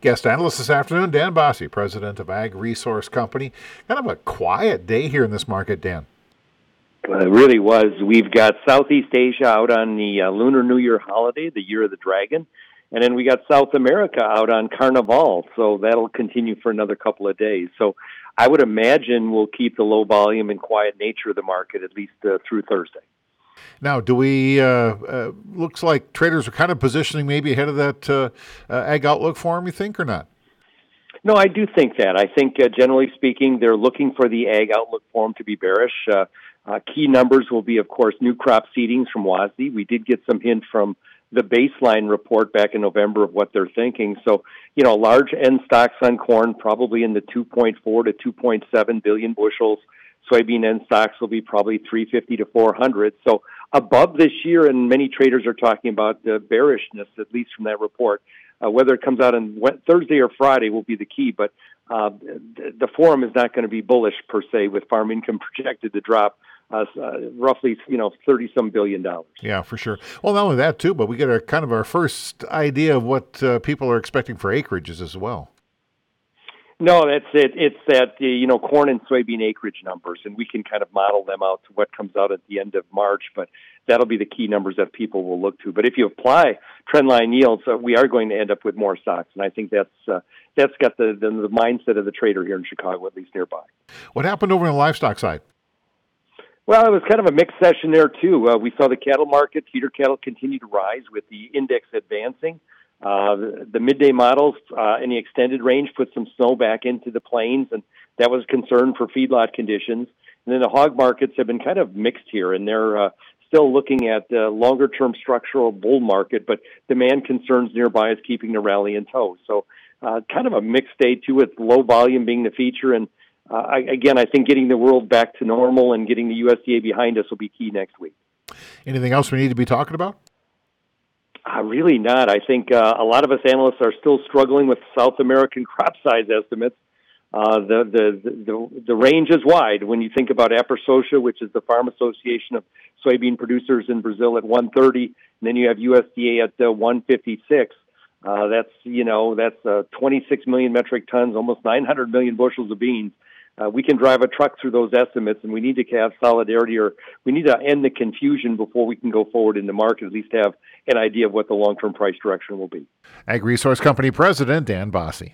Guest analyst this afternoon, Dan Basse, president of Ag Resource Company. Kind of a quiet day here in this market, Dan. it really was. We've got Southeast Asia out on the uh, Lunar New Year holiday, the Year of the Dragon, and then we got South America out on Carnival. So that'll continue for another couple of days. So I would imagine we'll keep the low volume and quiet nature of the market at least uh, through Thursday. Now, do we? Uh, uh, looks like traders are kind of positioning maybe ahead of that uh, uh ag outlook for them. You think or not? No, I do think that. I think uh, generally speaking, they're looking for the ag outlook forum to be bearish. Uh, key numbers will be, of course, new crop seedings from WASDE. We did get some hint from the baseline report back in November of what they're thinking. So, you know, large end stocks on corn probably in the 2.4 to 2.7 billion bushels. Soybean end stocks will be probably 350 to 400. So above this year, and many traders are talking about the bearishness, at least from that report. Uh, whether it comes out on Thursday or Friday will be the key, but uh, the forum is not going to be bullish per se, with farm income projected to drop uh, uh, roughly, you know, thirty some billion dollars. Yeah, for sure. Well, not only that too, but we get a kind of our first idea of what uh, people are expecting for acreages as well. No, that's it. It's that uh, you know corn and soybean acreage numbers, and we can kind of model them out to what comes out at the end of March. But that'll be the key numbers that people will look to. But if you apply trendline yields, uh, we are going to end up with more stocks, and I think that's uh, that's got the, the the mindset of the trader here in Chicago, at least nearby. What happened over on the livestock side? Well, it was kind of a mixed session there too. Uh, we saw the cattle market, feeder cattle, continue to rise with the index advancing. Uh, the, midday models uh, in the extended range put some snow back into the plains, and that was a concern for feedlot conditions. And then the hog markets have been kind of mixed here, and they're uh, still looking at the longer term structural bull market, but demand concerns nearby is keeping the rally in tow. So, uh, kind of a mixed day too, with low volume being the feature. And uh, I, again, I think getting the world back to normal and getting the USDA behind us will be key next week. Anything else we need to be talking about? Uh, really not. I think uh, a lot of us analysts are still struggling with South American crop size estimates. Uh, the, the, the, the range is wide when you think about APROSOJA, which is the Farm Association of Soybean Producers in Brazil at 130, and then you have USDA at uh, 156. Uh, that's, you know, that's uh, 26 million metric tons, almost 900 million bushels of beans uh, Uh, we can drive a truck through those estimates, and we need to have solidarity, or we need to end the confusion before we can go forward in the market. At least have an idea of what the long-term price direction will be. Ag Resource Company President Dan Basse.